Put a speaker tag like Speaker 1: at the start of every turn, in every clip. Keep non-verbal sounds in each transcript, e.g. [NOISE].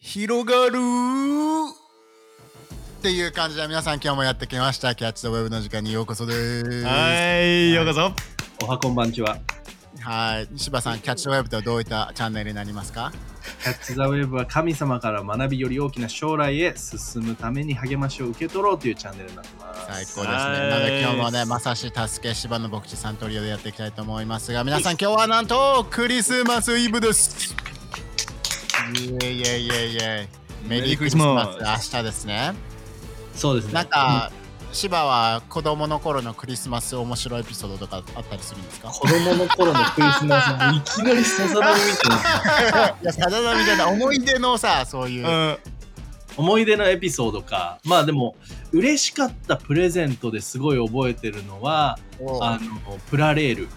Speaker 1: 広がる。っていう感じで皆さん今日もやってきました。キャッチ・ザ・ウェブの時間にようこそです。
Speaker 2: はい、ようこそ。
Speaker 3: おはこんばんちは。
Speaker 1: はい。柴さんキャッチ・ザ・ウェブとはどういったチャンネルになりますか？
Speaker 3: キャッチ・ザ・ウェブは神様から学びより大きな将来へ進むために励ましを受け取ろうというチャンネルになってます。
Speaker 1: 最高ですね。
Speaker 2: はい。
Speaker 1: なので今日もねまさし助け柴の牧師さんトリオでやっていきたいと思いますが皆さん今日はなんとクリスマスイブですイエイイエイイエイイエイメリークリスマス明日ですね
Speaker 3: そうですね。
Speaker 1: なんか、芝は子供の頃のクリスマス面白いエピソードとかあったりするんですか？
Speaker 3: 子供の頃のクリスマス、いきなりさざ波みたいな。
Speaker 1: いや、さだなみたいな思い出のさ、そういうう。
Speaker 2: ん。
Speaker 3: 思い出のエピソードか。まあでも、嬉しかったプレゼントですごい覚えてるのは、あの、プラレール。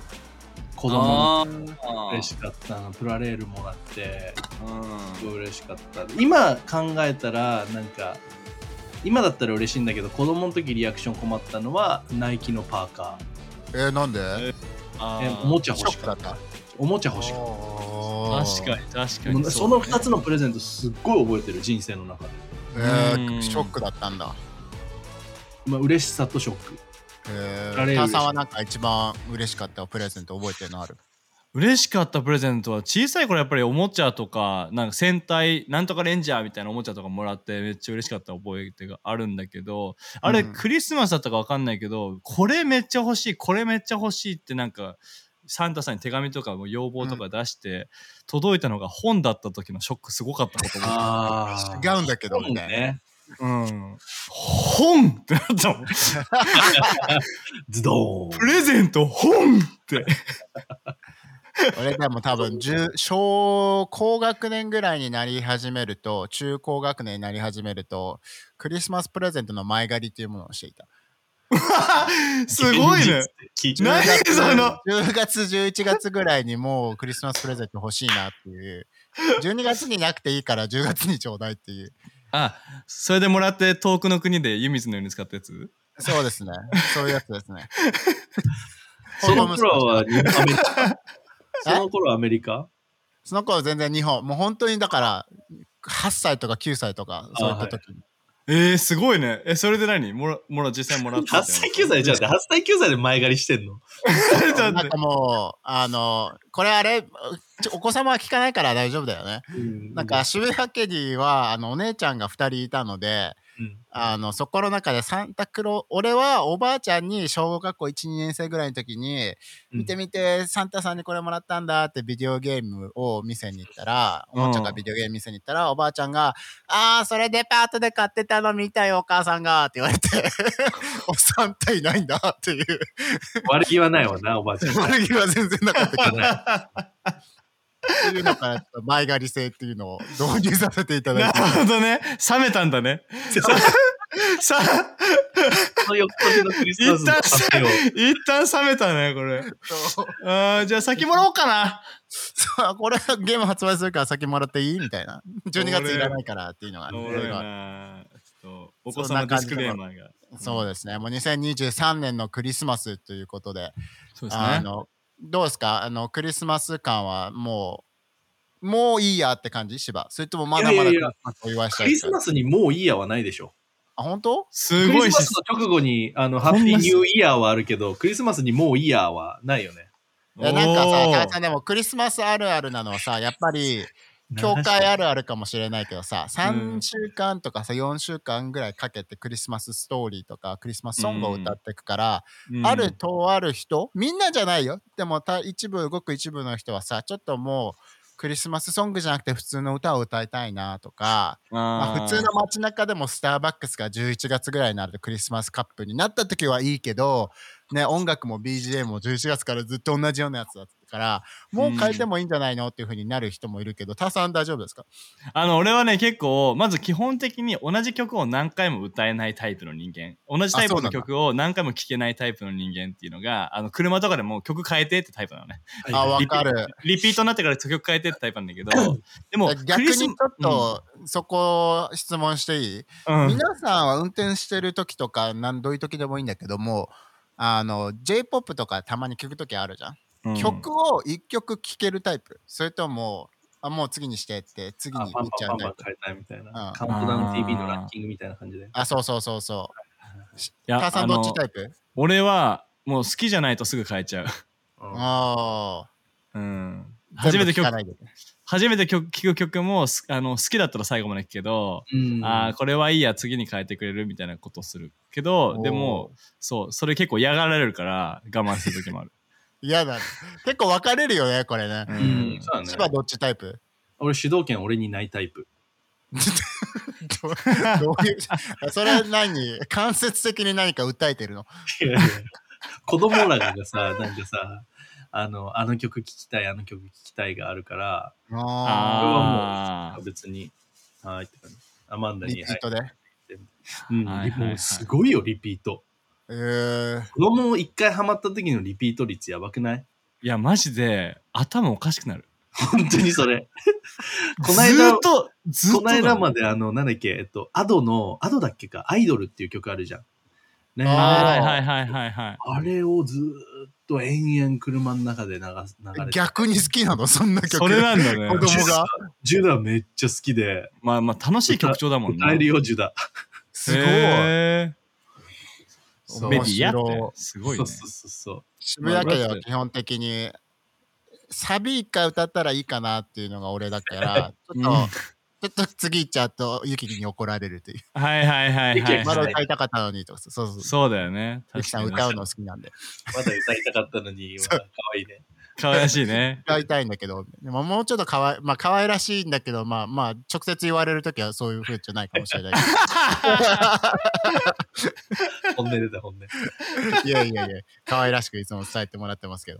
Speaker 3: 子供の
Speaker 2: あ
Speaker 3: 嬉しかったの、プラレールもらって、
Speaker 2: うん
Speaker 3: すごい嬉しかった。今考えたら、なんか、今だったら嬉しいんだけど、子供の時リアクション困ったのは、ナイキのパーカ
Speaker 1: えー、なんで？
Speaker 3: ー。え
Speaker 2: あー
Speaker 3: おもちゃ
Speaker 1: シ
Speaker 3: 欲しかっ。
Speaker 1: たた。
Speaker 3: おもちゃ欲しかっ
Speaker 2: 確かに、確か
Speaker 3: た。
Speaker 2: に。
Speaker 3: その2つのプレゼントすっごい覚えてる人生の中で。
Speaker 1: えー
Speaker 2: うん
Speaker 1: ショックだったんだ。
Speaker 3: まあ、嬉しさとショック。
Speaker 1: えー、
Speaker 3: あれ
Speaker 1: ターさんはなんか一番嬉しかったプレゼント覚えてるのある？
Speaker 2: 嬉しかったプレゼントは小さい頃やっぱりおもちゃとかなんか戦隊なんとかレンジャーみたいなおもちゃとかもらってめっちゃ嬉しかった覚えがあるんだけどあれ
Speaker 1: うん
Speaker 2: クリスマスだったかわかんないけどこれめっちゃ欲しいこれめっちゃ欲しいってなんかサンタさんに手紙とかも要望とか出して、届いたのが本だった時のショックすごかったこと
Speaker 1: 違うんだけどみたいな。
Speaker 3: ね。
Speaker 2: うん。本ってなったもん。[LAUGHS]
Speaker 3: ズドーン。
Speaker 2: プレゼント本って。
Speaker 1: 俺でも多分10小高学年ぐらいになり始めると中高学年になり始めるとクリスマスプレゼントの前借りっていうものをしていた。[LAUGHS]
Speaker 2: すごいね。
Speaker 3: 聞い
Speaker 1: 10
Speaker 2: 何
Speaker 1: 月
Speaker 2: その
Speaker 1: ？10月11月ぐらいにもうクリスマスプレゼント欲しいなっていう。12月になくていいから10月にちょうだいっていう
Speaker 2: あそれでもらって遠くの国で湯水のように使ったやつ？
Speaker 1: そうですね。そういうやつですね。[LAUGHS]
Speaker 3: その頃はアメリカ？[LAUGHS]
Speaker 1: え？
Speaker 3: その頃はアメリカ？
Speaker 1: その頃全然日本。もう本当にだから8歳とか9歳とかそういった時に、
Speaker 2: えー、すごいね。え、それで何？もら、もら、実際もらった
Speaker 3: 8歳9歳じゃん。8歳9歳で前借りしてんの？
Speaker 1: なんかもうあのこれあれお子様は聞かないから大丈夫だよね。なんか、渋谷家にはあのお姉ちゃんが2人いたので
Speaker 3: うん。
Speaker 1: あのそこの中でサンタクロ俺はおばあちゃんに小学校12年生ぐらいの時に「見て見てサンタさんにこれもらったんだ」ってビデオゲームを店に行ったらおもちゃがビデオゲーム店に行ったらおばあちゃんが「ああそれデパートで買ってたの見たよお母さんが」って言われて「[LAUGHS] おサンタいないんだ」っていう。
Speaker 3: 悪気はないわな、おばあちゃん。
Speaker 1: 悪気は全然なかったけど [LAUGHS] っていうのか前借り制っていうのを導入させていただ
Speaker 2: ない
Speaker 1: て
Speaker 2: るほどね。冷めたんだね。さ、
Speaker 3: の翌年のクリスマスの家庭を。
Speaker 2: 一旦冷めたね、これ。あーじゃあ先もらおうかな。
Speaker 1: そうこれゲーム発売するから先もらっていい？みたいな12月いらないからっていうのが、ね、
Speaker 2: お子様ディスクレーマーが。
Speaker 1: そうですねもう2023年のクリスマスということで
Speaker 2: そうですね。
Speaker 1: あのどうですか？あのクリスマス感はもうもういいやって感じ？芝？それともまだまだクリスマスお祝いした
Speaker 3: クリ
Speaker 1: いですか
Speaker 3: スマスにもういいやはないでしょ。
Speaker 1: あ本当？
Speaker 3: ク
Speaker 2: すごいし
Speaker 3: リスマスの直後に、あの、ハッピーニューイヤーはあるけど、クリスマスにもういいやはないよね。
Speaker 1: いやなんかさ、
Speaker 2: おー。
Speaker 1: タカさんでもクリスマスあるあるなのはさ、やっぱり、教会あるあるかもしれないけどさ、3週間とかさ、4週間ぐらいかけてクリスマスストーリーとかクリスマスソングを歌っていくから、
Speaker 2: うん。
Speaker 1: あるとある人、みんなじゃないよ。でもた一部、ごく一部の人はさ、ちょっともう、クリスマスソングじゃなくて普通の歌を歌いたいなとか、まあ、普通の街中でもスターバックスが11月ぐらいになるとクリスマスカップになった時はいいけど、ね、音楽も BGM も11月からずっと同じようなやつだったからもう変えてもいいんじゃないのっていう風になる人もいるけどタさん大丈夫ですか？
Speaker 2: あの俺はね結構まず基本的に同じ曲を何回も歌えないタイプの人間。同じタイプの曲を何回も聴けないタイプの人間っていうのがあの車とかでも曲変えてってタイプなのね。
Speaker 1: あわかる。
Speaker 2: リピートになってから曲変えてってタイプなんだけど。[LAUGHS] でも
Speaker 1: 逆にちょっとそこ質問していい、
Speaker 2: うん。
Speaker 1: 皆さんは運転してる時とか何どういう時でもいいんだけどもあの J-POP とかたまに聞く時あるじゃん、
Speaker 2: うん
Speaker 1: 曲を一曲聴けるタイプそれともあ、もう次にしてって、次に行っちゃうタイプ。
Speaker 3: パンパンパン変えたいみたいな。
Speaker 1: うん
Speaker 3: カウントダウン TV のランキングみたいな感じで。
Speaker 1: あ、そうそうそうそう。母さんどっちタイプ？
Speaker 2: 俺はもう好きじゃないとすぐ変えちゃう。
Speaker 3: うん
Speaker 1: あ
Speaker 2: うん。
Speaker 1: あ。
Speaker 2: 初めて曲初めて曲聴く曲もすあの好きだったら最後まで聴くけど、
Speaker 3: うん
Speaker 2: ああこれはいいや次に変えてくれるみたいなことをするけどでもそうそれ結構嫌がられるから我慢する時もある。
Speaker 1: 嫌だね。結構分かれるよね、これね
Speaker 2: う。
Speaker 3: うん、そうだね。
Speaker 1: 千葉どっちタイプ？
Speaker 3: 俺主導権俺にないタイプ。
Speaker 1: ど [LAUGHS] うどういうそれ何？間接的に何か訴えてるの？
Speaker 3: いやいや子供らがさ、[LAUGHS] なんかさ、あの、あの曲聴きたい、あの曲聴きたいがあるから、
Speaker 1: あ
Speaker 2: ああ
Speaker 3: 別に、はいって感じ。アマンダ
Speaker 1: リ
Speaker 3: に、
Speaker 1: ピートで？
Speaker 3: うん、
Speaker 2: はいはいはい
Speaker 3: もうすごいよ、リピート。
Speaker 1: えー、
Speaker 3: 子供一回ハマった時のリピート率やばくない？
Speaker 2: いやマジで頭おかしくなる。
Speaker 3: 本当にそれ。[LAUGHS] この
Speaker 2: ず
Speaker 3: 間
Speaker 2: ーっ、とずっと
Speaker 3: この間まであの、なんだっけ、えっと、アドの、アドだっけか、アイドルっていう曲あるじゃん。ね
Speaker 1: あ
Speaker 2: はいはいはいはいはい。
Speaker 3: あれをずーっと延々車の中で流す流れて
Speaker 1: 逆に好きなの？そんな曲。
Speaker 2: それなんだ
Speaker 1: 子
Speaker 2: ね。
Speaker 1: 供が。
Speaker 3: ジュダめっちゃ好きで、
Speaker 2: まあまあ楽しい曲調だもんね。
Speaker 3: 歌えるよ、ジュダ。
Speaker 1: すごい。
Speaker 2: メディアすごいね
Speaker 3: そう。そうそう。
Speaker 1: 渋谷家では基本的に、サビ一回歌ったらいいかなっていうのが俺だから、[LAUGHS] ちょっと、
Speaker 2: うん
Speaker 1: ちょっと次行っちゃうと、ユキに怒られるという。
Speaker 2: はいはいはいはい
Speaker 3: は
Speaker 1: まだ
Speaker 2: はい。
Speaker 1: 歌いたかったのにとか、そうそう。
Speaker 2: そうだよね。
Speaker 1: ユキさん歌うの好きなんで。
Speaker 3: まだ歌いたかったのに、
Speaker 1: そう
Speaker 3: かわいいね。
Speaker 2: 可愛らしいね。
Speaker 1: 歌いたいんだけど、でももうちょっとかわい、まあ可愛らしいんだけど、まあまあ、直接言われるときはそういう風じゃないかもしれないけ
Speaker 3: 本音出た、本音。
Speaker 1: ど。いやいやいや、可愛らしくいつも伝えてもらってますけど。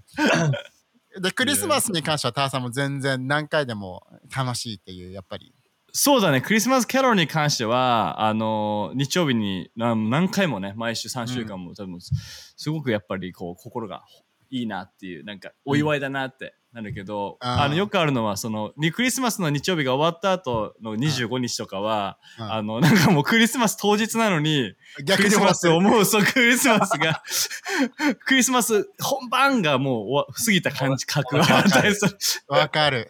Speaker 1: で、クリスマスに関しては、ターさんも全然何回でも楽しいっていう、やっぱり。
Speaker 2: そうだね、クリスマスキャロルに関しては、あの日曜日に何何回もね、毎週3週間も、多分すごくやっぱりこう心がいいなっていう、なんかお祝いだなってなるけど、
Speaker 1: あー。
Speaker 2: あのよくあるのは、そのにクリスマスの日曜日が終わった後の25日とかは、
Speaker 1: うん。
Speaker 2: あのなんかもうクリスマス当日なのに、クリスマ
Speaker 1: 逆にも
Speaker 2: スを思う、そう、クリスマスが、[LAUGHS] クリスマス本番がもう過ぎた感じ、覚があったりする。
Speaker 1: わかる。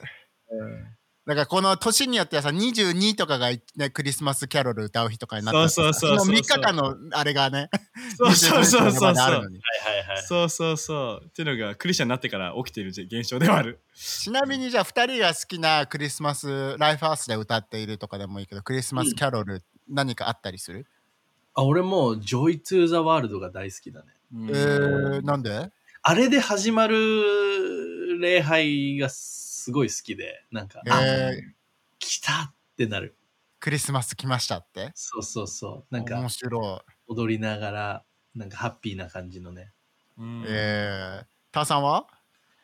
Speaker 1: だからこの年によってはさ、22とかが、ね、クリスマスキャロル歌う日とかになったらさ
Speaker 2: そうそうそうそう
Speaker 1: の3日間のあれがね、
Speaker 2: そうそうそう
Speaker 1: 25
Speaker 2: そうそう。そうそうそう。っていうのがクリスチャンになってから起きている現象ではある。
Speaker 1: ちなみにじゃあ2人が好きなクリスマスライフハウスで歌っているとかでもいいけど、クリスマスキャロル何かあったりする、
Speaker 3: あ、俺も、 Joy to the World が大好きだね。
Speaker 1: えー、なんで？
Speaker 3: あれで始まる礼拝がすごい好きで、なんか、あ、
Speaker 1: えー、
Speaker 3: 来たってなる。
Speaker 1: クリスマス来ましたって？
Speaker 3: そうそうそう。なんか
Speaker 1: 面、白
Speaker 3: 踊りながら、なんかハッピーな感じのね。
Speaker 2: うん
Speaker 1: い。えー、ターさんは？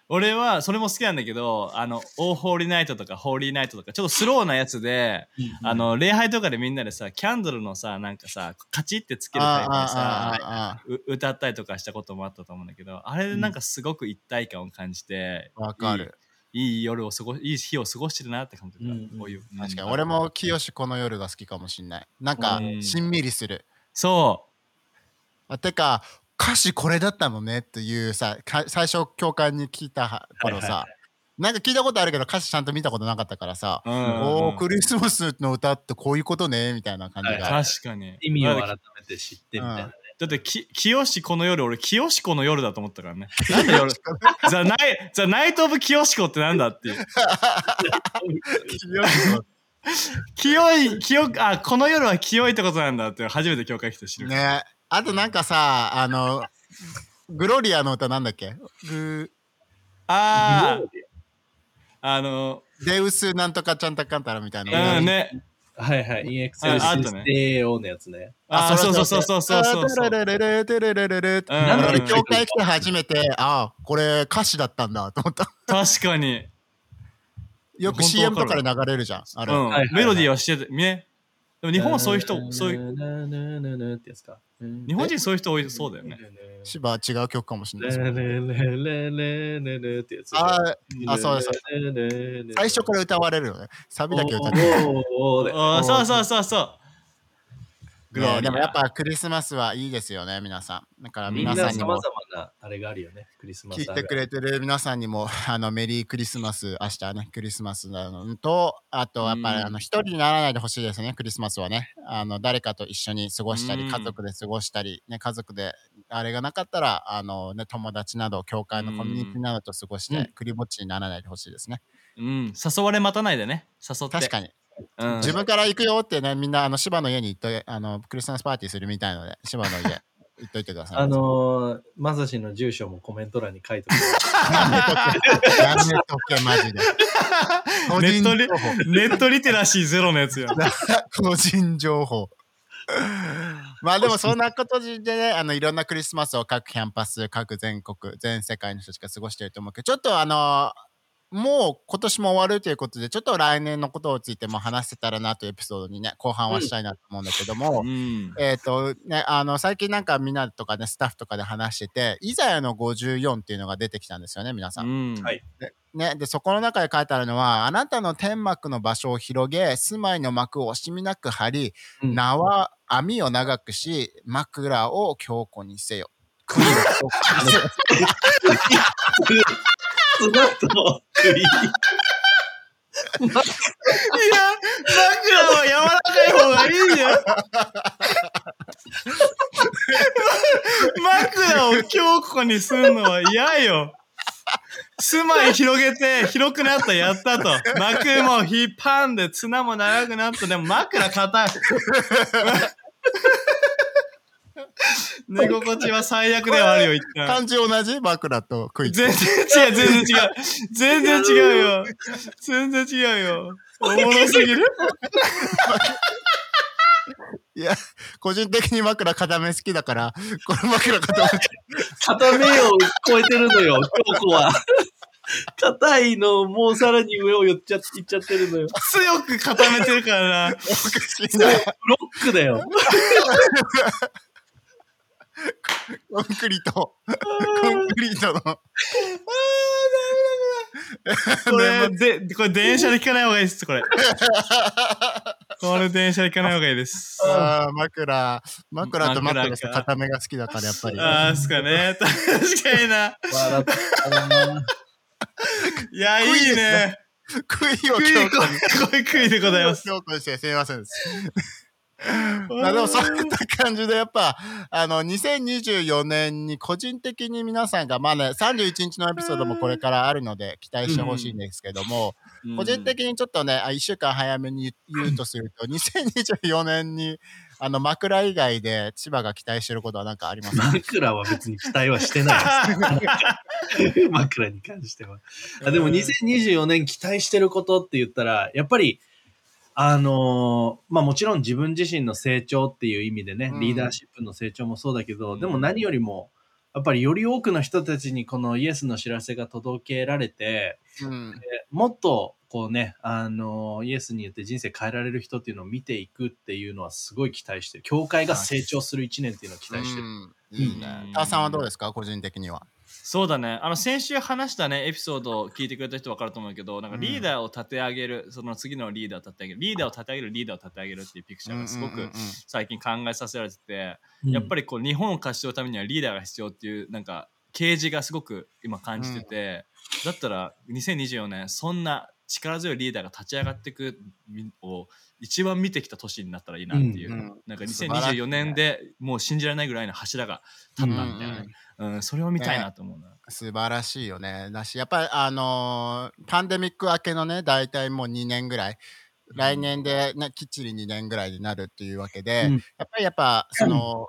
Speaker 2: 俺はそれも好きなんだけど、あの、オーホーリーナイトとかホーリーナイトとか、ちょっとスローなやつで、あの、礼拝とかでみんなでさ、キャンドルのさ、なんかさ、カチってつけるタイプでさ、歌ったりとかしたこともあったと思うんだけど、あれでなんかすごく一体感を感じて、
Speaker 1: ーわかる。
Speaker 2: いい夜を過ごいい日を過ごしてるなって感じだ、
Speaker 3: うん
Speaker 2: こういう。
Speaker 1: 確かに俺も清この夜が好きかもしんない。なんか
Speaker 2: うん
Speaker 1: しんみりする。
Speaker 2: そ
Speaker 1: あてか歌詞これだったのねっていうさか最初教会に聞いた頃さ、
Speaker 3: はいはい
Speaker 1: なんか聞いたことあるけど歌詞ちゃんと見たことなかったからさ、
Speaker 2: う。うん
Speaker 1: おークリスマスの歌ってこういうことねみたいな感じが、
Speaker 3: はい
Speaker 2: 確かに。
Speaker 3: 意味を
Speaker 2: だ
Speaker 3: 改めて知ってみたいなね。
Speaker 2: だってき、清子の夜、俺、清子の夜だと思ったからね。[LAUGHS] なんで夜。ザ・ナイザ・ナイト・オブ・清子ってなんだっていう。清い、清、あ、この夜は清いってことなんだって初めて教会来て知る。
Speaker 1: ね。あとなんかさあのグロリアの歌なんだっけ？グ
Speaker 2: ああ、あの、
Speaker 1: デウスなんとかちゃんたかんたらみたいな、
Speaker 2: うんね。
Speaker 3: はいはい。インエクセ
Speaker 2: あ
Speaker 3: ルシステオのやつね。
Speaker 2: あー、そうそうそうそうそうそうそう。
Speaker 1: あテレレレテレレレレって
Speaker 2: うん
Speaker 1: なんで
Speaker 3: うん
Speaker 1: 教会来て初めてあこれ歌詞だったんだと思った
Speaker 2: 確かに。
Speaker 1: よく CM とかで流れるじゃんあれ、
Speaker 2: メロディーはしてて、ね。でも日本はそういう人、そういう、
Speaker 3: ってやつか。
Speaker 2: 日本人そういう人多いそうだよね。
Speaker 1: 芝は違う曲かもしれないです
Speaker 3: レレレレレレってやつ。
Speaker 1: ああそうです最初から歌われるよねサビだけ歌って
Speaker 3: おーで
Speaker 2: あそうそうそうそう。グローリア
Speaker 1: ねでもやっぱクリスマスはいいですよね皆さんだから皆さんにも
Speaker 3: 様なあれがあるよね、クリスマス
Speaker 1: 聞いてくれてる皆さんにも、[LAUGHS] あの、メリークリスマス、明日ね、クリスマスなのと、あと、やっぱり、
Speaker 2: うん
Speaker 1: あの、一人にならないでほしいですね、クリスマスはね。あの、誰かと一緒に過ごしたり、
Speaker 2: うん
Speaker 1: 家族で過ごしたり、ね、家族で、あれがなかったら、あの、ね、友達など、教会のコミュニティなどと過ごして、
Speaker 3: うん
Speaker 1: クリぼっちにならないでほしいですね。
Speaker 2: うん、誘われ待たないでね。誘って。
Speaker 1: 確かに。
Speaker 2: うん、
Speaker 1: 自分から行くよってね、みんな、あの、芝の家に行っといあの、クリスマスパーティーするみたいので、芝の家、行っといてください。
Speaker 3: あのー、まさしの住所もコメント欄に書いておく。
Speaker 1: やめとけ、マジで。[LAUGHS] 個人
Speaker 2: ネットリ
Speaker 1: 情報
Speaker 2: ネットリテラシーゼロのやつよ。[LAUGHS]
Speaker 1: 個人情報。まあでもそんなことでね、あのいろんなクリスマスを各キャンパス、各全国、全世界の人しか過ごしてると思うけど、ちょっとあのもう今年も終わるということで、ちょっと来年のことについても話せたらなというエピソードにね、後半はしたいなと思うんだけども、
Speaker 2: うん。
Speaker 1: えっ、とね、あの最近なんかみんなとかね、スタッフとかで話してて、イザヤの54っていうのが出てきたんですよね、皆さん。
Speaker 2: うん
Speaker 3: はい
Speaker 1: ね、でそこの中で書いてあるのはあなたの天幕の場所を広げ住まいの幕を惜しみなく張り、
Speaker 3: うん
Speaker 1: 縄網を長くし枕を強固にせよ。[LAUGHS] 杭を強固にせよ
Speaker 3: 砂と栗。
Speaker 2: いや、枕は柔らかい方がいいよ。枕を強固にするのは嫌よ。住まい広げて、広くなったやったと。幕も引っ張んで、綱も長くなった。でも枕硬い。[LAUGHS] 寝心地は最悪ではあるよ、一旦。
Speaker 1: 漢字同じ？枕と杭。
Speaker 2: 全然違う、全然違う。全然違うよ。全然違うよ。おもろすぎる？[LAUGHS]
Speaker 1: いや、個人的に枕固め好きだから、この枕固め。
Speaker 3: 片目を超えてるのよ、京子は。硬いのをもうさらに上を寄っちゃいっちゃってるのよ。
Speaker 2: 強く固めてるからな。
Speaker 1: おかしいな。
Speaker 3: ブロックだよ。[LAUGHS] [LAUGHS]
Speaker 1: コンクリート。コンクリートの。[LAUGHS]
Speaker 2: これ、で、これ電車で聞かない方がいいです、これ。これ電車で聞かない方がいいです。
Speaker 1: あー枕。枕と枕
Speaker 2: 枕か
Speaker 1: 固めが好きだから、やっぱり。
Speaker 2: ああ、すかね。[LAUGHS] 確かにな。
Speaker 3: 笑ったな。
Speaker 2: いや、いいね。クイ
Speaker 1: 強固に。
Speaker 2: これクイでございます。
Speaker 1: してすみませんです。[LAUGHS] まあでもそういった感じでやっぱあの2024年に個人的に皆さんがまあね31日のエピソードもこれからあるので期待してほしいんですけども、個人的にちょっとね1週間早めに言うとすると2024年 [LAUGHS] にあの枕以外で千葉が期待してることは何かありますか？
Speaker 3: 枕は別に期待はしてないです。[LAUGHS] 枕に関しては。あでも2024年期待してることって言ったら、やっぱり、あのーまあもちろん自分自身の成長っていう意味でね、
Speaker 1: うん
Speaker 3: リーダーシップの成長もそうだけど、
Speaker 2: うん
Speaker 3: でも何よりも、やっぱりより多くの人たちにこのイエスの知らせが届けられて、
Speaker 1: うん
Speaker 3: でもっとこうね、あのイエスによって人生変えられる人っていうのを見ていくっていうのはすごい期待してる。教会が成長する一年っていうのを期待してる。
Speaker 1: うんいいね
Speaker 2: うん。
Speaker 1: タワさんはどうですか？個人的には。
Speaker 2: そうだね。あの、先週話したね、エピソードを聞いてくれた人分かると思うけど、なんかリーダーを立て上げる、その次のリーダーを立て上げる、リーダーを立て上げる、リーダーを立て上げるっていうピクチャーがすごく最近考えさせられてて、
Speaker 3: うん。
Speaker 2: やっぱりこう日本を勝ち取るためにはリーダーが必要っていうなんか啓示がすごく今感じてて、だったら2024年そんな力強いリーダーが立ち上がっていくを一番見てきた年になったらいいなっていう、
Speaker 1: うん。うん
Speaker 2: なんか
Speaker 1: 素晴らしいね
Speaker 2: 2024年でもう信じられないぐらいの柱が立ったみたいな。ね、うんそれを見たいなと思うな。
Speaker 1: 素晴らしいよね。だし、やっぱりあのーパンデミック明けのね、大体もう2年ぐらい、来年で、ね、きっちり2年ぐらいになるっていうわけで、
Speaker 3: うん。
Speaker 1: やっぱりやっぱ、その、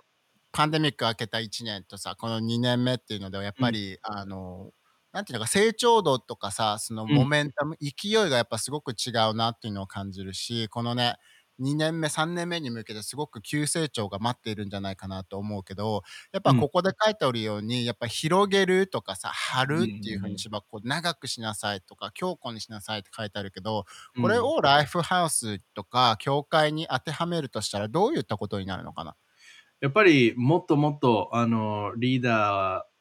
Speaker 1: パンデミック明けた1年とさ、この2年目っていうのでは、やっぱり、あのーなんていうのか成長度とかさそのモメンタム、勢いがやっぱすごく違うなっていうのを感じるしこのね2年目3年目に向けてすごく急成長が待っているんじゃないかなと思うけどやっぱここで書いておるように、やっぱ広げるとかさ張るっていうふうにしばこう長くしなさいとか強固にしなさいって書いてあるけどこれをライフハウスとか教会に当てはめるとしたらどういったことになるのかな？
Speaker 3: やっぱりもっともっとあのリーダー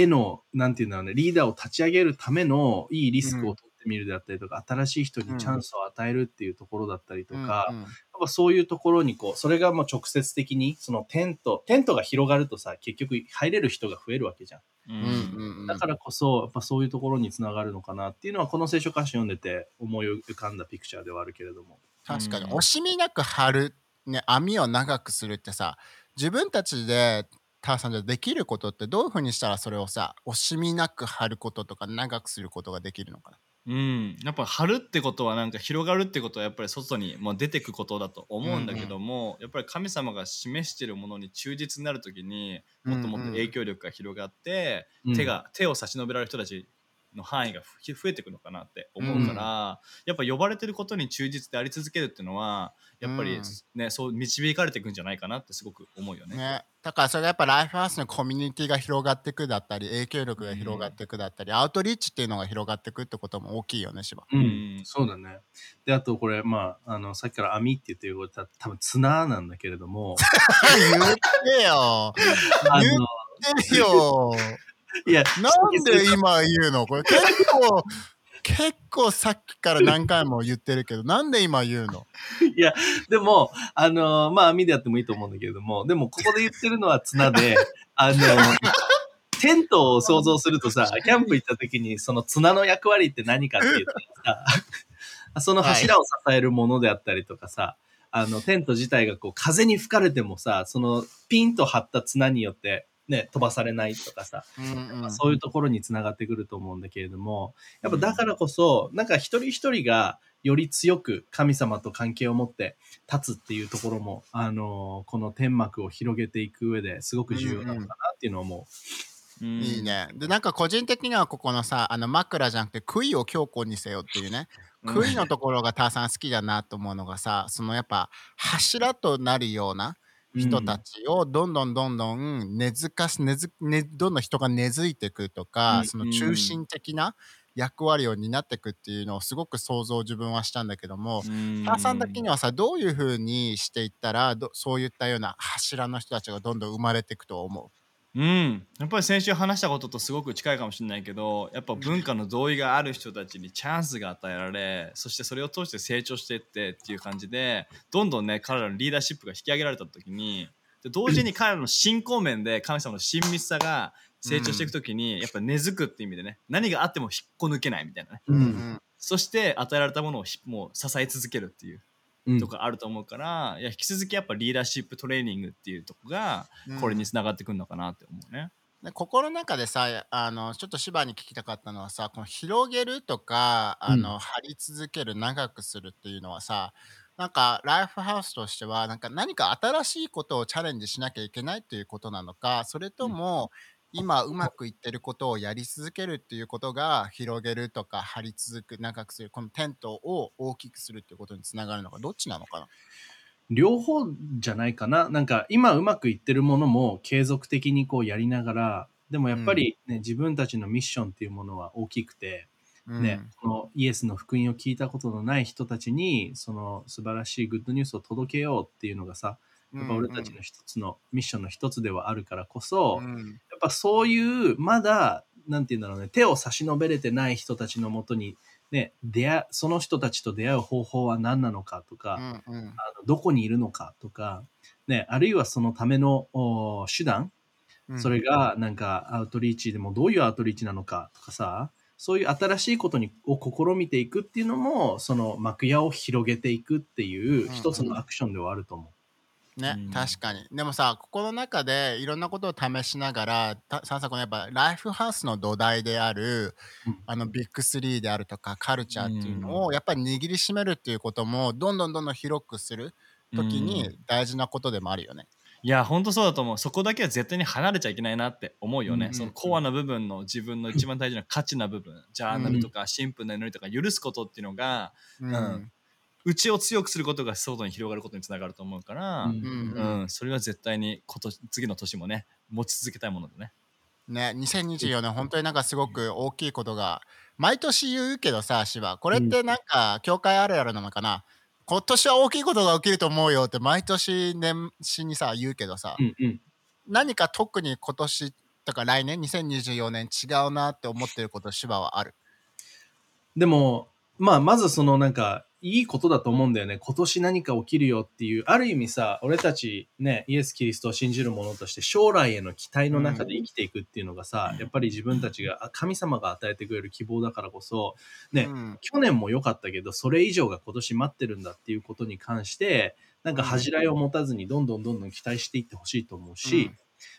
Speaker 3: へのなんていうんだろうねリーダーを立ち上げるためのいいリスクを取ってみるであったりとか、新しい人にチャンスを与えるっていうところだったりとか、
Speaker 1: うんうん。
Speaker 3: やっぱそういうところにこう、それがもう直接的に、そのテント、テントが広がるとさ、結局入れる人が増えるわけじゃん。
Speaker 2: う
Speaker 1: うんうんうん。
Speaker 3: だからこそ、やっぱそういうところにつながるのかなっていうのは、この聖書歌詞読んでて思い浮かんだピクチャーではあるけれども。
Speaker 1: 確かに。
Speaker 2: うん。
Speaker 1: 惜しみなく張る、ね、網を長くするってさ自分たちでターさんじゃできることってどういうふうにしたらそれをさ惜しみなく張ることとか長くすることができるのかな？
Speaker 2: うん、やっぱ張るってことはなんか広がるってことはやっぱり外にもう出てくことだと思うんだけども、やっぱり神様が示しているものに忠実になるときにもっともっと影響力が広がって、
Speaker 3: うん。
Speaker 2: 手が手を差し伸べられる人たちの範囲がふ増えていくのかなって思うから、やっぱ呼ばれてることに忠実であり続けるっていうのはやっぱり
Speaker 1: うん。
Speaker 2: ね、そう導かれていくんじゃないかなってすごく思うよね。
Speaker 1: ね、だからそれがやっぱライフハウスのコミュニティが広がっていくだったり影響力が広がっていくだったり、アウトリーチっていうのが広がっていくってことも大きいよね芝。
Speaker 3: うん、
Speaker 2: うん
Speaker 3: そうだね。で、あとこれ、まあ、あの、さっきから網って言ってることは多分綱なんだけれども、[LAUGHS]
Speaker 1: 言ってよ。[LAUGHS]
Speaker 3: あ
Speaker 1: 言っ
Speaker 3: の、
Speaker 1: てよ
Speaker 3: いや、
Speaker 1: なんで今言うの？これ結構 [LAUGHS] 結構さっきから何回も言ってるけどなんで今言うの？
Speaker 3: いや、でも、あの、まあ、網でやってもいいと思うんだけれども、でも、ここで言ってるのは綱で、[LAUGHS] あの、テントを想像するとさ、キャンプ行った時に、その綱の役割って何かって言ったらさ、[LAUGHS] その柱を支えるものであったりとかさ、あの、テント自体がこう、風に吹かれてもさ、その、ピンと張った綱によって、ね、飛ばされないとかさ、
Speaker 1: うんうん。
Speaker 3: そういうところにつながってくると思うんだけれども、やっぱだからこそ、なんか一人一人がより強く神様と関係を持って立つっていうところも、あのーこの天幕を広げていく上ですごく重要なのかなっていうのを思
Speaker 2: う。ん
Speaker 1: いいね。でなんか個人的にはここのさあの枕じゃなくて杭を強固にせよっていうね。
Speaker 2: うん。
Speaker 1: 杭のところがターさん好きだなと思うのがさそのやっぱ柱となるような
Speaker 3: う。
Speaker 1: 人たちをどんどんどんどん根付かす根付ねどんどん人が根付いていくとか、
Speaker 3: うん。
Speaker 1: その中心的な役割を担っていくっていうのをすごく想像自分はしたんだけども、
Speaker 2: うん。
Speaker 1: ターさん的にはさどういうふうにしていったらどそういったような柱の人たちがどんどん生まれていくと思
Speaker 2: う？ん、やっぱり先週話したこととすごく近いかもしれないけどやっぱ文化の同意がある人たちにチャンスが与えられそしてそれを通して成長していってっていう感じでどんどんね彼らのリーダーシップが引き上げられた時にで同時に彼らの信仰面で神様の親密さが成長していく時に、やっぱ根付くっていう意味でね何があっても引っこ抜けないみたいなね
Speaker 1: う。
Speaker 3: う。
Speaker 1: うんん
Speaker 2: そして与えられたものをひもう支え続けるっていう
Speaker 3: うん
Speaker 2: とこあると思うから、いや引き続きやっぱリーダーシップトレーニングっていうとこが
Speaker 1: うん。
Speaker 2: これにつながってくるのかなって思うね。
Speaker 1: で心の中でさあのちょっと芝に聞きたかったのはさこの広げるとかあの、張り続ける長くするっていうのはさなんかライフハウスとしてはなんか何か新しいことをチャレンジしなきゃいけないっていうことなのかそれとも、今うまくいってることをやり続けるっていうことが広げるとか張り続く長くするこのテントを大きくするっていうことにつながるのかどっちなのかな？
Speaker 3: 両方じゃないかな。なんか今うまくいってるものも継続的にこうやりながら、でもやっぱりね、自分たちのミッションっていうものは大きくて、ね、このイエスの福音を聞いたことのない人たちに、その素晴らしいグッドニュースを届けようっていうのがさ、やっぱ俺たちの一つのミッションの一つではあるからこそ、
Speaker 1: うん。うん
Speaker 3: やっぱそういう、まだ、なんて言うんだろうね、手を差し伸べれてない人たちのもとに、ね、出会その人たちと出会う方法は何なのかとか、
Speaker 1: うんうん。
Speaker 3: あのどこにいるのかとか、ね、あるいはそのためのお手段、
Speaker 1: うん。
Speaker 3: それがなんかアウトリーチでもどういうアウトリーチなのかとかさ、そういう新しいことにを試みていくっていうのも、その幕屋を広げていくっていう一つのアクションではあると思
Speaker 1: ね、
Speaker 2: うん。
Speaker 1: 確かに。でもさここの中でいろんなことを試しながらたさんさんこのやっぱライフハウスの土台である、
Speaker 3: うん。
Speaker 1: あのビッグスリーであるとかカルチャーっていうのをやっぱり握りしめるっていうこともどんどんどんどん広くする時
Speaker 2: うん。
Speaker 1: に大事なことでもあるよね。
Speaker 2: いや本当そうだと思う。そこだけは絶対に離れちゃいけないなって思うよね、
Speaker 1: うん。
Speaker 2: そのコアな部分の自分の一番大事な価値な部分ジャーナルとかシンプルな祈りとか許すことっていうのが
Speaker 1: うん。
Speaker 2: うん内を強くすることが外に広がることにつながると思うから、
Speaker 3: う。
Speaker 1: うん。
Speaker 2: うん。
Speaker 1: うん。
Speaker 2: それは絶対に今年次の年もね持ち続けたいものだね。
Speaker 1: ね、2024年本当になんかすごく大きいことが毎年言うけどさ芝これってなんか教会あるあるなのかな、今年は大きいことが起きると思うよって毎年年始にさ言うけどさ、
Speaker 3: うんうん。
Speaker 1: 何か特に今年とか来年？2024年違うなって思ってること芝はある？
Speaker 3: でも、まあ、まずそのなんか、いいことだと思うんだよね。今年何か起きるよっていう、ある意味さ、俺たちね、イエス・キリストを信じる者として将来への期待の中で生きていくっていうのがさ、やっぱり自分たちがあ神様が与えてくれる希望だからこそ、ね、
Speaker 1: うん。
Speaker 3: 去年も良かったけど、それ以上が今年待ってるんだっていうことに関して、なんか恥じらいを持たずにどんどんどんどん期待していってほしいと思うし、
Speaker 1: うん。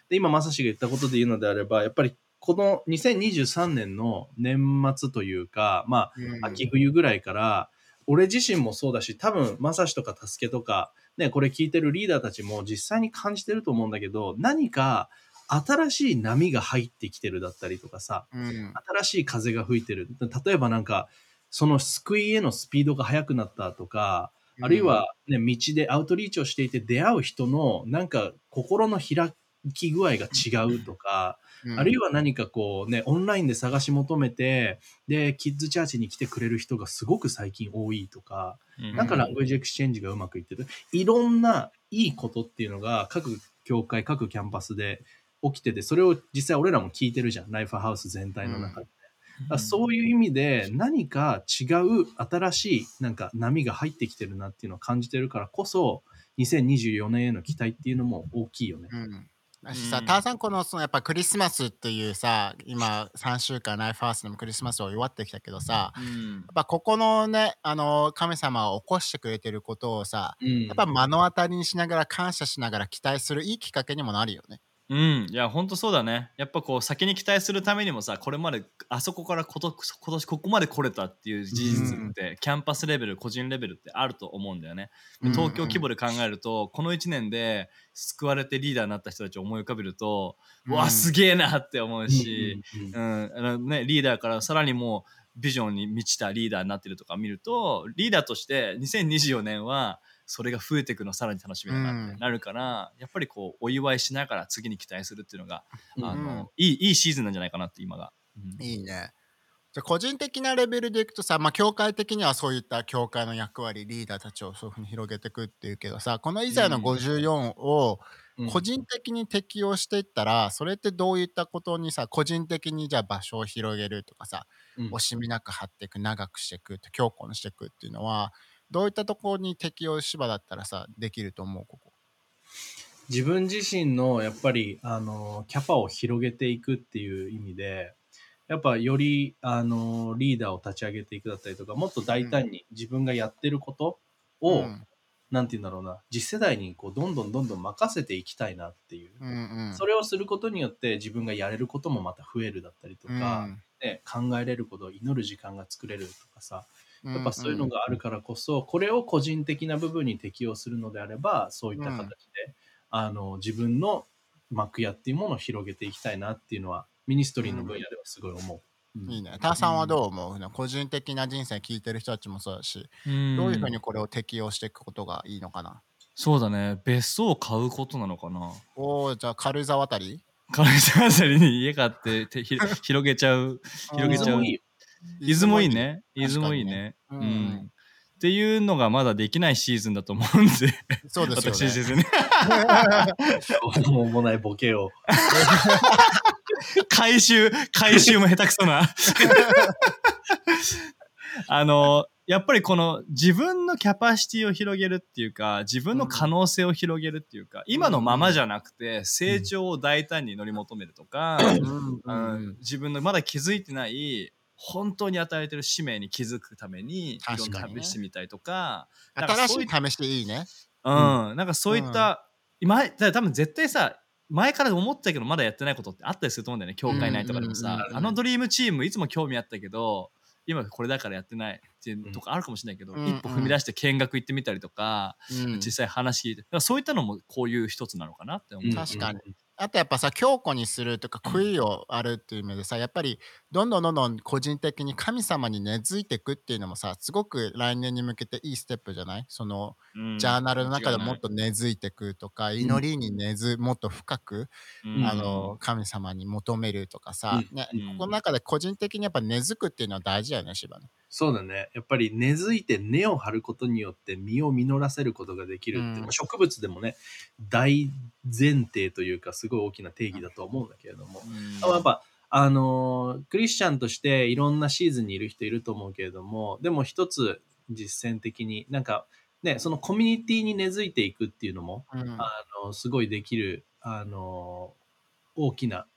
Speaker 3: で今、まさしが言ったことで言うのであれば、やっぱりこの2023年の年末というか、ま
Speaker 1: うん。
Speaker 3: あ、秋冬ぐらいから、俺自身もそうだし、多分、まさしとか助けとか、ね、これ聞いてるリーダーたちも実際に感じてると思うんだけど、何か新しい波が入ってきてるだったりとかさ、
Speaker 1: うん
Speaker 3: 新しい風が吹いてる。例えばなんか、その救いへのスピードが速くなったとか、あるいは、ね、道でアウトリーチをしていて出会う人のなんか心の開き具合が違うとか、あるい
Speaker 1: は、
Speaker 3: は何かこうね、オンラインで探し求めて、で、 kids church に来てくれる人がすごく最近多いとか、
Speaker 2: うん
Speaker 3: なんか language exchange がうまくいってる。いろんないいことっていうのが各教会、各キャンパスで起きてて、それを実際俺らも聞いてるじゃん。ライフハウス全体の中で。だからそういう意味で何か違う新しいなんか波が入ってきてるなっていうのを感じてるからこそ、2024年への期待っていうのも大きいよね。
Speaker 1: うんだしさ、
Speaker 2: うん。
Speaker 1: ターさんこのそのやっぱクリスマスっていうさ今3週間ライフハウスでもクリスマスを祝ってきたけどさ
Speaker 2: うん。
Speaker 1: やっぱここのねあの神様を起こしてくれてることをさ
Speaker 3: うん。
Speaker 1: やっぱ目の当たりにしながら感謝しながら期待するいいきっかけにもなるよね。
Speaker 2: うん、いや、ほんとそうだね。やっぱこう、先に期待するためにもさ、これまで、あそこからこと今年ここまで来れたっていう事実って、キャンパスレベル、個人レベルってあると思うんだよね。で東京規模で考えると、この1年で救われてリーダーになった人たちを思い浮かべると、うわ、すげえなって思うし、
Speaker 3: うん
Speaker 2: ね、リーダーからさらにもうビジョンに満ちたリーダーになってるとか見るとリーダーとして2024年はそれが増えていくのさらに楽しみだなって
Speaker 1: うん。
Speaker 2: なるから、やっぱりこうお祝いしながら次に期待するっていうのが、
Speaker 3: うん
Speaker 2: あ
Speaker 1: うん。
Speaker 2: のいいいいシーズンなんじゃないかなって今が。うん。
Speaker 1: いいね。じゃあ個人的なレベルでいくとさ、まあ、教会的にはそういった教会の役割リーダーたちをそういうふうに広げていくっていうけどさこの以前の
Speaker 2: うん。
Speaker 1: 54を
Speaker 3: うん。
Speaker 1: 個人的に適用していったら、それってどういったことにさ個人的にじゃあ場所を広げるとかさ、
Speaker 3: うん。
Speaker 1: 惜しみなく張っていく長くしていく強固にしていくっていうのはどういったところに適用芝だったらさできると思う？ここ。
Speaker 3: 自分自身のやっぱりあのキャパを広げていくっていう意味でやっぱよりあのリーダーを立ち上げていくだったりとかもっと大胆に自分がやってることを、
Speaker 1: うん。
Speaker 3: なんて言うんだろうな次世代にこうどんどんどんどん任せていきたいなっていう、
Speaker 1: うんうん。
Speaker 3: それをすることによって自分がやれることもまた増えるだったりとか、
Speaker 1: うん。
Speaker 3: ね、考えれること祈る時間が作れるとかさ
Speaker 1: うん
Speaker 3: やっぱそういうのがあるからこそ、これを個人的な部分に適用するのであれば、そういった形で、あの自分の幕屋っていうものを広げていきたいなっていうのは、ミニストリーの分野ではすごい思う。うん。
Speaker 1: いいね。ターさんはどう思う、個人的な人生聞いてる人たちもそうだし、どういうふうにこれを適用していくことがいいのかな？
Speaker 2: そうだね。別荘を買うことなのかな？
Speaker 1: おお、じゃあ軽井沢あたり？
Speaker 2: 軽井沢あたりに家買っててひ広げちゃう。広げちゃう。
Speaker 3: いいよ
Speaker 2: 伊豆もいいね。伊
Speaker 1: 確かにね。
Speaker 2: 豆もいいね。
Speaker 1: う
Speaker 2: うん。んっていうのがまだできないシーズンだと思うんで。
Speaker 1: そうですよ
Speaker 2: 私自
Speaker 1: ね。
Speaker 2: 身ね。
Speaker 3: うもないボケを。[LAUGHS]
Speaker 2: 回収回収も下手くそな。あのやっぱりこの自分のキャパシティを広げるっていうか自分の可能性を広げるっていうか、今のままじゃなくて成長を大胆に乗り求めるとか、
Speaker 1: うん。
Speaker 2: うん。自分のまだ気づいてない本当に与えてる使命に気づくためにいろんな試してみたいとかなんか
Speaker 1: 新し
Speaker 2: い
Speaker 1: い試していいね。
Speaker 2: うん、なんかそういった、前だから多分絶対さ前から思ってたけどまだやってないことってあったりすると思うんだよね。教会内とかでもさ、
Speaker 1: うんうんうんうん
Speaker 2: あのドリームチームいつも興味あったけど今これだからやってないっていうとかあるかもしれないけど、
Speaker 1: うん
Speaker 2: 一歩踏み出して見学行ってみたりとか、
Speaker 1: うん。
Speaker 2: 実際話聞いてそういったのもこういう一つなのかなって思う、
Speaker 3: うん
Speaker 1: 確かに。あとやっぱさ強固にするとか悔いをあるっていう意味でさやっぱりどんどんどんどん個人的に神様に根付いていくっていうのもさすごく来年に向けていいステップじゃない？その
Speaker 2: うん。
Speaker 1: ジャーナルの中でもっ
Speaker 2: 間
Speaker 1: と根付いていくとか、祈りに根付もっと深く、あの神様に求めるとかさ、
Speaker 3: うん。
Speaker 1: ね
Speaker 2: うん。
Speaker 1: ここの中で個人的にやっぱ根付くっていうのは大事だよね芝ね。
Speaker 3: そうだね。やっぱり根付いて根を張ることによって実を実らせることができるっていう、
Speaker 1: うん。
Speaker 3: まあ植物でもね、大前提というか、すごい大きな定義だと思うんだけれども、
Speaker 2: うん。
Speaker 3: やっぱあの、クリスチャンとしていろんなシーズンにいる人いると思うけれども、でも一つ実践的に、なんか、ね、そのコミュニティに根付いていくっていうのも、
Speaker 1: うん。
Speaker 3: あの、すごいできる、あの、大きな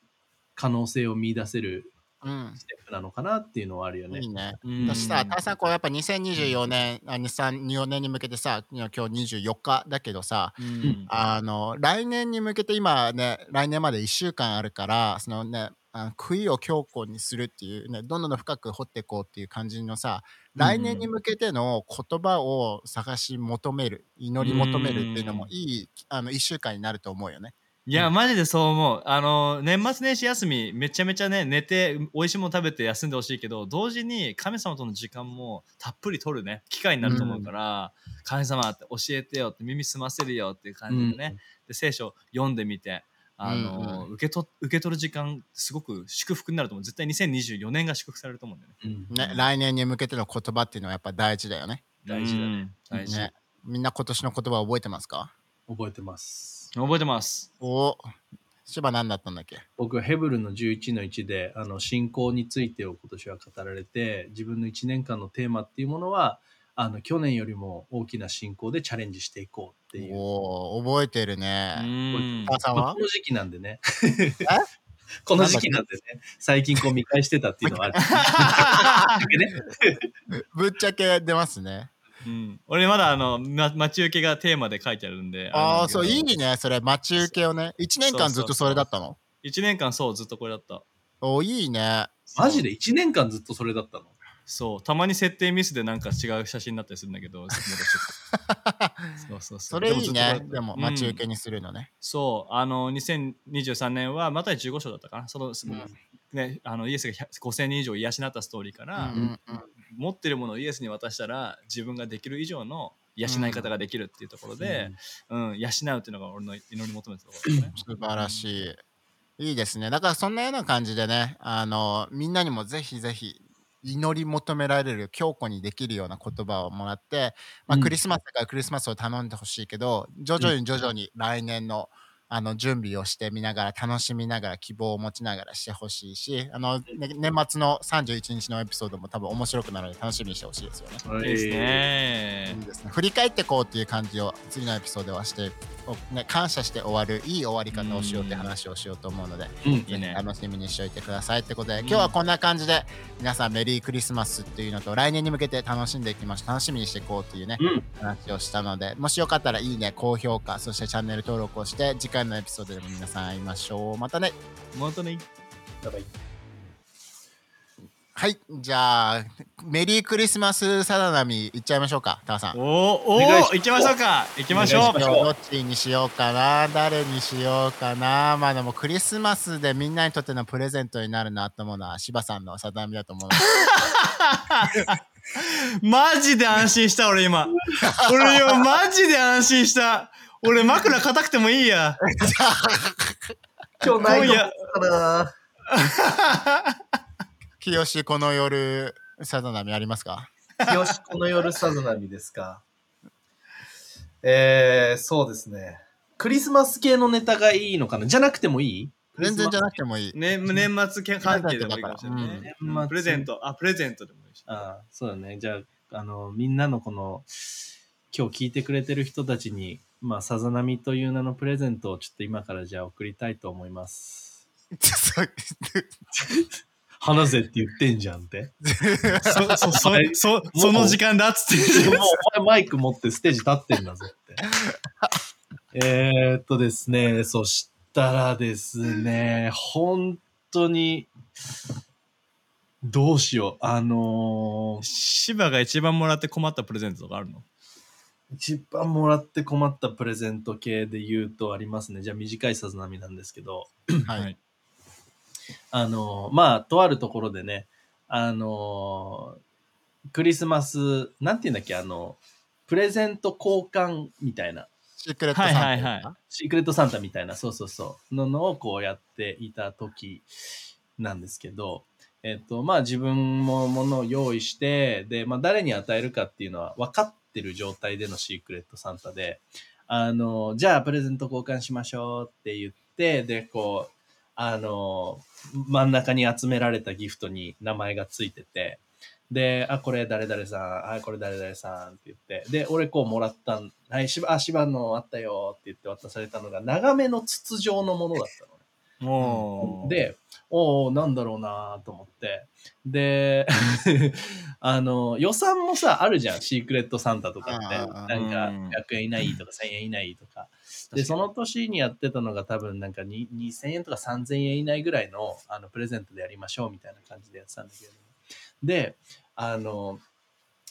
Speaker 3: 可能性を見出せる
Speaker 1: うん
Speaker 3: ステップなのかなっていうのはあるよね。
Speaker 1: いいね。
Speaker 2: うん
Speaker 1: だしさ、タワさん、こうやっぱ2024年、あ2、3、4年に向けてさ、今日24日だけどさ、
Speaker 2: うん
Speaker 1: あの、来年に向けて今ね、来年まで1週間あるから、そのね、悔いを強固にするっていうね、どんどん深く掘っていこうっていう感じのさ、来年に向けての言葉を探し求める、祈り求めるっていうのもいい、あの、1週間になると思うよね。
Speaker 2: いや、マジでそう思う。あの、年末年始休み、めちゃめちゃね、寝て、美味しいもの食べて休んでほしいけど、同時に神様との時間もたっぷり取るね、機会になると思うから、神様って教えてよって、耳澄ませるよっていう感じでね、で聖書読んでみて、あの、
Speaker 1: うん
Speaker 2: 受け取受け取る時間、すごく祝福になると思う。絶対2024年が祝福されると思うんだよね。
Speaker 3: うん
Speaker 1: ね、来年に向けての言葉っていうのはやっぱ大事だよね。
Speaker 3: 大事だね
Speaker 2: うん。大事。
Speaker 1: ね。みんな今年の言葉覚えてますか？
Speaker 3: 覚えてます。
Speaker 2: 覚えてます。
Speaker 1: お芝何だったんだっけ？
Speaker 3: 僕はヘブルの11の1であの信仰についてを今年は語られて自分の1年間のテーマっていうものはあの去年よりも大きな信仰でチャレンジしていこうっていう、
Speaker 1: おお覚えてる
Speaker 2: う
Speaker 1: ね。
Speaker 2: ん。
Speaker 1: タワさんは？
Speaker 3: まあこの時期なんでね。[LAUGHS] この時期なんでね。最近こう見返してたっていうのはある。[LAUGHS] ね。
Speaker 1: ぶっちゃけ出ますね。
Speaker 2: うん、俺まだあの、ま、待ち受けがテーマで書いてあるんで
Speaker 1: ああ、そう、い
Speaker 2: い
Speaker 1: いね。それ、待ち受けをね。1年間ずっとそれだったの
Speaker 2: ？1年間そうずっとこれだった。
Speaker 1: おいいね。
Speaker 3: マジで？1年間ずっとそれだったの？
Speaker 2: そう。たまに設定ミスでなんか違う写真になったりするんだけど [LAUGHS] そうそうそう。[LAUGHS]
Speaker 1: それいいね。でも、待ち受け
Speaker 2: うん
Speaker 1: にするのね。
Speaker 2: そう。あの2023年はまた15章だったかな。その、ね、あのイエスが100 5000人以上癒しになったストーリーから、
Speaker 1: うんうんうん
Speaker 2: 持ってるものをイエスに渡したら自分ができる以上の養い方ができるっていうところで、うん養うっていうのが俺の祈り求めてたところですね。
Speaker 1: 素晴らしい。いいですね。だからそんなような感じでね、あの、みんなにもぜひぜひ祈り求められる強固にできるような言葉をもらって、まあ、
Speaker 3: うん
Speaker 1: クリスマスだからクリスマスを頼んでほしいけど、徐々に徐々に来年のあの準備をしてみながら楽しみながら希望を持ちながらしてほしいしあの、ね年末の31日のエピソードも多分面白くなるので楽しみにしてほしいですよね。
Speaker 2: いいですね
Speaker 1: いいですね。振り返ってこうっていう感じを次のエピソードはして、おね、感謝して終わるいい終わり方をしようって話をしようと思うので、
Speaker 3: うん。
Speaker 1: 楽しみにしておいてくださいってことで、
Speaker 2: うん。
Speaker 1: 今日はこんな感じで皆さんメリークリスマスっていうのと来年に向けて楽しんでいきましょう。楽しみにしていこうっていうね、
Speaker 3: うん。
Speaker 1: 話をしたのでもしよかったらいいね高評価そしてチャンネル登録をして次回のエピソードでも皆さん会いましょう。またね。
Speaker 2: もっとね
Speaker 3: やばい
Speaker 1: はい。じゃあメリークリスマスさだなみいっちゃいましょうか。タワさん。
Speaker 2: おーお
Speaker 3: い
Speaker 2: きましょうか。行きましょう。
Speaker 1: どっちにしようかな。誰にしようかな。まあでもクリスマスでみんなにとってのプレゼントになるなと思うのは柴さんのさだなみだと思う。[LAUGHS]
Speaker 2: マジで安心した俺今。[LAUGHS] 俺今マジで安心した俺枕硬くてもいいや。
Speaker 4: 今日ない
Speaker 2: 今夜
Speaker 4: かな。[LAUGHS]
Speaker 1: 清この夜さだなみありますか？
Speaker 4: よしこの夜さずなみですか？えー、そうですね。
Speaker 3: クリスマス系のネタがいいのかな？じゃなくてもいい？
Speaker 1: 全然じゃなくてもいい。
Speaker 2: ね、年末関係でもいいかもしれない、
Speaker 1: うん。
Speaker 2: ね
Speaker 3: 年末。
Speaker 2: プレゼント。あプレゼントでもいいし。
Speaker 3: ああそうだね。じゃあ、あの、みんなのこの、今日聞いてくれてる人たちに、まあ、さざ波という名のプレゼントをちょっと今からじゃあ送りたいと思います。話せって言ってんじゃんって。[LAUGHS]
Speaker 2: そそそ
Speaker 3: はい
Speaker 2: そその時間だっつって
Speaker 3: もうお前マイク持ってステージ立ってんだぞって。[LAUGHS] えーっとですね、そしたらですね、本当に、どうしよう。あのー
Speaker 2: 芝が一番もらって困ったプレゼントとかあるの？
Speaker 3: 一番もらって困ったプレゼント系で言うとありますね。じゃあ短いさず波なんですけど、
Speaker 1: はい、
Speaker 2: はい。
Speaker 3: あの、まあ、とあるところでね、あの、クリスマス、なんて言うんだっけ、あの、プレゼント交換みたいな、
Speaker 1: シークレットサンタ。
Speaker 2: はいはいは
Speaker 3: シークレットサンタみたいな、そうそうそう、ののをこうやっていた時なんですけど、えっと、まあ自分もものを用意して、で、まあ誰に与えるかっていうのは分かってる状態でのシークレットサンタで、あの、じゃあプレゼント交換しましょうって言って、で、こう、あの、真ん中に集められたギフトに名前がついてて、で、あ、これ誰々さん、あ、これ誰々さんって言って、で、俺こうもらったん、はい、しば、あ、しばのあったよって言って渡されたのが、長めの筒状のものだったの。
Speaker 2: もう。、
Speaker 3: で、おおなんだろうなと思って。で、[LAUGHS] あの、予算もさ、あるじゃん。シークレットサンタとかって。なんか、100円以内とか1000円以内とか。[LAUGHS] で、その年にやってたのが多分なんかに2000円とか3000円以内ぐらいのあのプレゼントでやりましょうみたいな感じでやってたんだけれども。で、あの、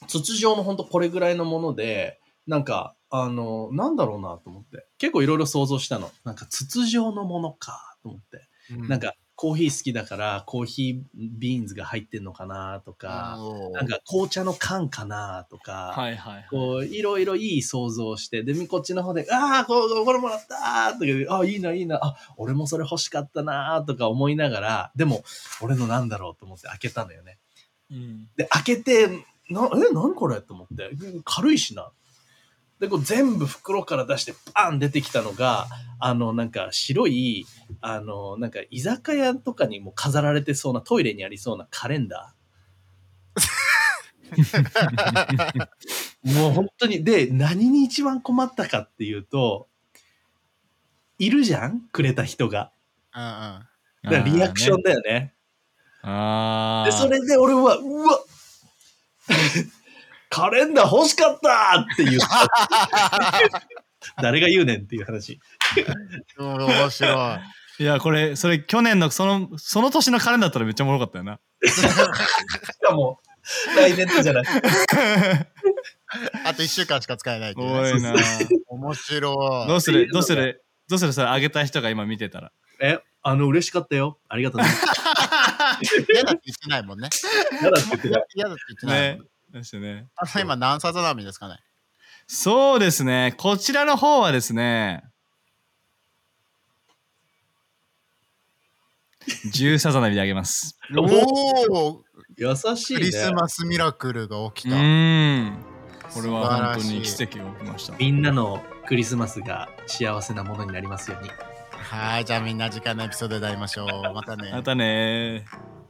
Speaker 3: 筒状のほんとこれぐらいのもので、なんか、あの、なんだろうなと思って。結構いろいろ想像したの。なんか筒状のものかと思って。なんかコーヒー好きだからコーヒービーンズが入ってんのかなとか、
Speaker 1: うん
Speaker 3: なんか紅茶の缶かなとか、
Speaker 2: はいはいはい。
Speaker 3: こういろいろいい想像をして、で、こっちの方で、ああ、こうこれもらったーとかああ、いいな、いいな、あ、俺もそれ欲しかったなーとか思いながら、でも、俺のなんだろうと思って開けたのよね。
Speaker 2: うん
Speaker 3: で、開けて、な、え、何これと思って。軽いしな。で、こう全部袋から出して、バーン出てきたのが、あの、なんか白い、あの、なんか居酒屋とかにも飾られてそうな、トイレにありそうなカレンダー。[LAUGHS] もう本当に、で、何に一番困ったかっていうと、いるじゃん？くれた人が。
Speaker 1: うんうん
Speaker 3: だからリアクションだよね。
Speaker 2: あー
Speaker 3: で、それで俺は、うわカレンダー欲しかったっていう。[LAUGHS] 誰が言うねんっていう話。
Speaker 1: うん面白い。
Speaker 2: いや、これ、それ去年のその、その年のカレンダーだったらめっちゃおもろかったよな。
Speaker 3: しかも、来年とじゃない。
Speaker 1: あと1週間しか使えないね
Speaker 2: 多いな。
Speaker 1: 面白い。
Speaker 2: どうする？どうする？どうするそれあげた人が今見てたら。
Speaker 3: え、あの、嬉しかったよ。ありがとうね。[LAUGHS]
Speaker 1: 嫌だって言ってないもんね。
Speaker 3: 嫌だって言ってた。
Speaker 1: 嫌だって言ってない
Speaker 2: ね
Speaker 1: もん。。
Speaker 2: ですね。
Speaker 1: あの今何冊並みですかね？
Speaker 2: そうですね。こちらの方はですね、10さざ波であげます。
Speaker 1: おお
Speaker 3: 優しいね。
Speaker 1: クリスマスミラクルが起き
Speaker 2: う
Speaker 1: た。
Speaker 2: ーん。これは本当に奇跡が起きました。
Speaker 3: みんなのクリスマスが幸せなものになりますように。
Speaker 1: はい、じゃあみんな次回のエピソードで会いましょう。またね。
Speaker 2: またねー。